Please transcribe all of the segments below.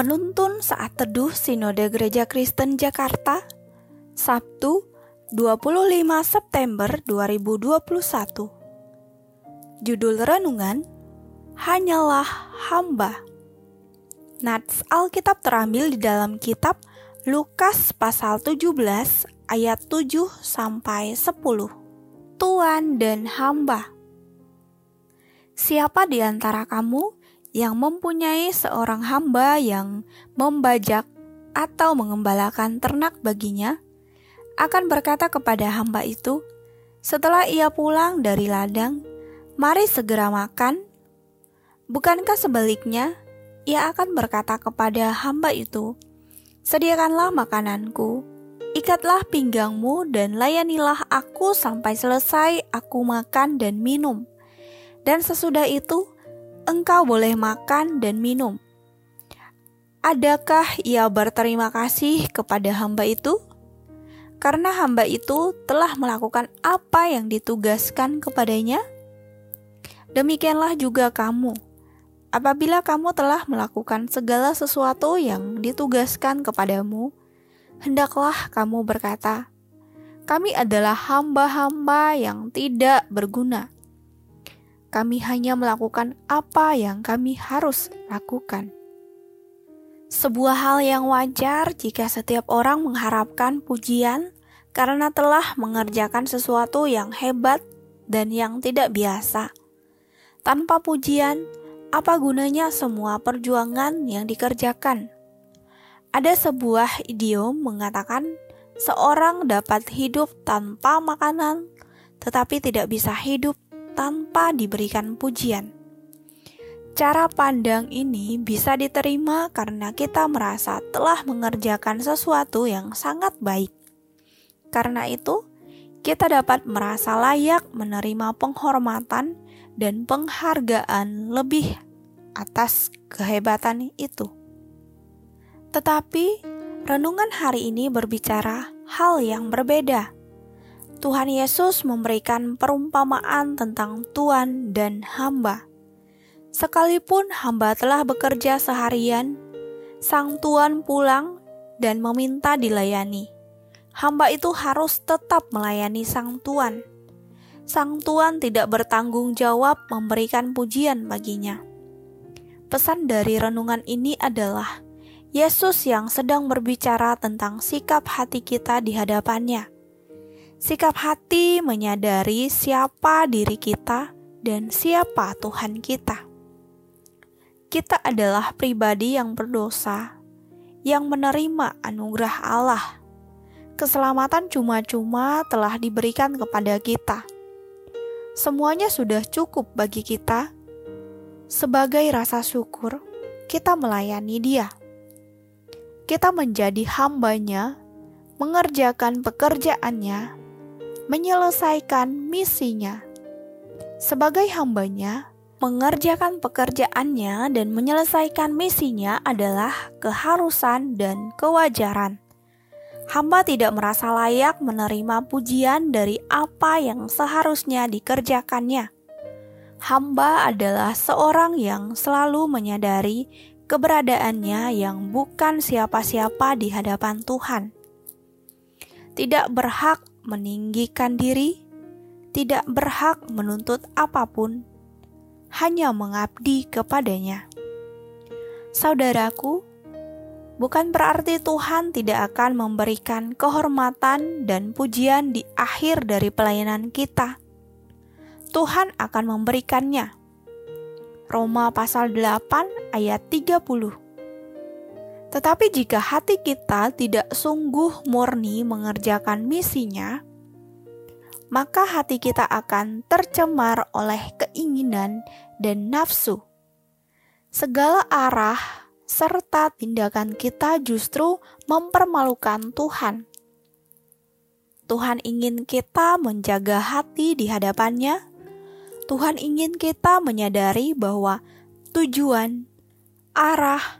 Penuntun saat teduh Sinode Gereja Kristen Jakarta, Sabtu 25 September 2021. Judul renungan, Hanyalah Hamba. Nats Alkitab terambil di dalam kitab Lukas pasal 17 ayat 7 sampai 10. Tuan dan hamba. Siapa di antara kamu yang mempunyai seorang hamba yang membajak atau mengembalakan ternak baginya, akan berkata kepada hamba itu, setelah ia pulang dari ladang, "Mari segera makan." Bukankah sebaliknya, ia akan berkata kepada hamba itu, "Sediakanlah makananku, ikatlah pinggangmu, dan layanilah aku sampai selesai aku makan dan minum." Dan sesudah itu, engkau boleh makan dan minum. Adakah ia berterima kasih kepada hamba itu? Karena hamba itu telah melakukan apa yang ditugaskan kepadanya. Demikianlah juga kamu. Apabila kamu telah melakukan segala sesuatu yang ditugaskan kepadamu, hendaklah kamu berkata, "Kami adalah hamba-hamba yang tidak berguna." Kami hanya melakukan apa yang kami harus lakukan. Sebuah hal yang wajar jika setiap orang mengharapkan pujian karena telah mengerjakan sesuatu yang hebat dan yang tidak biasa. Tanpa pujian, apa gunanya semua perjuangan yang dikerjakan? Ada sebuah idiom mengatakan seorang dapat hidup tanpa makanan, tetapi tidak bisa hidup tanpa diberikan pujian. Cara pandang ini bisa diterima karena kita merasa telah mengerjakan sesuatu yang sangat baik. Karena itu, kita dapat merasa layak menerima penghormatan dan penghargaan lebih atas kehebatan itu. Tetapi, renungan hari ini berbicara hal yang berbeda Tuhan Yesus memberikan perumpamaan tentang tuan dan hamba. Sekalipun hamba telah bekerja seharian, sang tuan pulang dan meminta dilayani. Hamba itu harus tetap melayani sang tuan. Sang tuan tidak bertanggung jawab memberikan pujian baginya. Pesan dari renungan ini adalah Yesus yang sedang berbicara tentang sikap hati kita di hadapannya Sikap hati menyadari siapa diri kita dan siapa Tuhan kita. Kita adalah pribadi yang berdosa, yang menerima anugerah Allah. Keselamatan cuma-cuma telah diberikan kepada kita. Semuanya sudah cukup bagi kita. Sebagai rasa syukur, kita melayani Dia. Kita menjadi hambanya, mengerjakan pekerjaannya, menyelesaikan misinya. Sebagai hambanya, mengerjakan pekerjaannya dan menyelesaikan misinya adalah keharusan dan kewajaran. Hamba tidak merasa layak menerima pujian dari apa yang seharusnya dikerjakannya. Hamba adalah seorang yang selalu menyadari keberadaannya yang bukan siapa-siapa di hadapan Tuhan. Tidak berhak meninggikan diri, tidak berhak menuntut apa pun, hanya mengabdi kepadanya. Saudaraku, bukan berarti Tuhan tidak akan memberikan kehormatan dan pujian di akhir dari pelayanan kita. Tuhan akan memberikannya. Roma pasal 8 ayat 30 tetapi jika hati kita tidak sungguh murni mengerjakan misinya, maka hati kita akan tercemar oleh keinginan dan nafsu. Segala arah serta tindakan kita justru mempermalukan Tuhan. Tuhan ingin kita menjaga hati di hadapannya. Tuhan ingin kita menyadari bahwa tujuan, arah,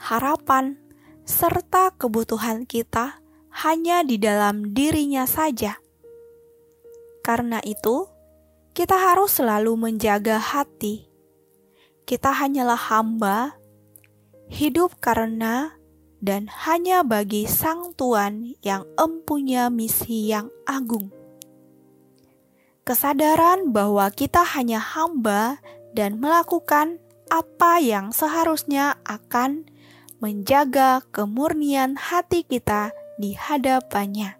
harapan, serta kebutuhan kita hanya di dalam dirinya saja. Karena itu, kita harus selalu menjaga hati. Kita hanyalah hamba hidup karena dan hanya bagi Sang Tuhan yang empunya misi yang agung. Kesadaran bahwa kita hanya hamba dan melakukan apa yang seharusnya akan menjaga kemurnian hati kita di hadapannya.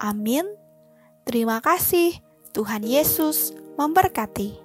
Amin. Terima kasih, Tuhan Yesus memberkati.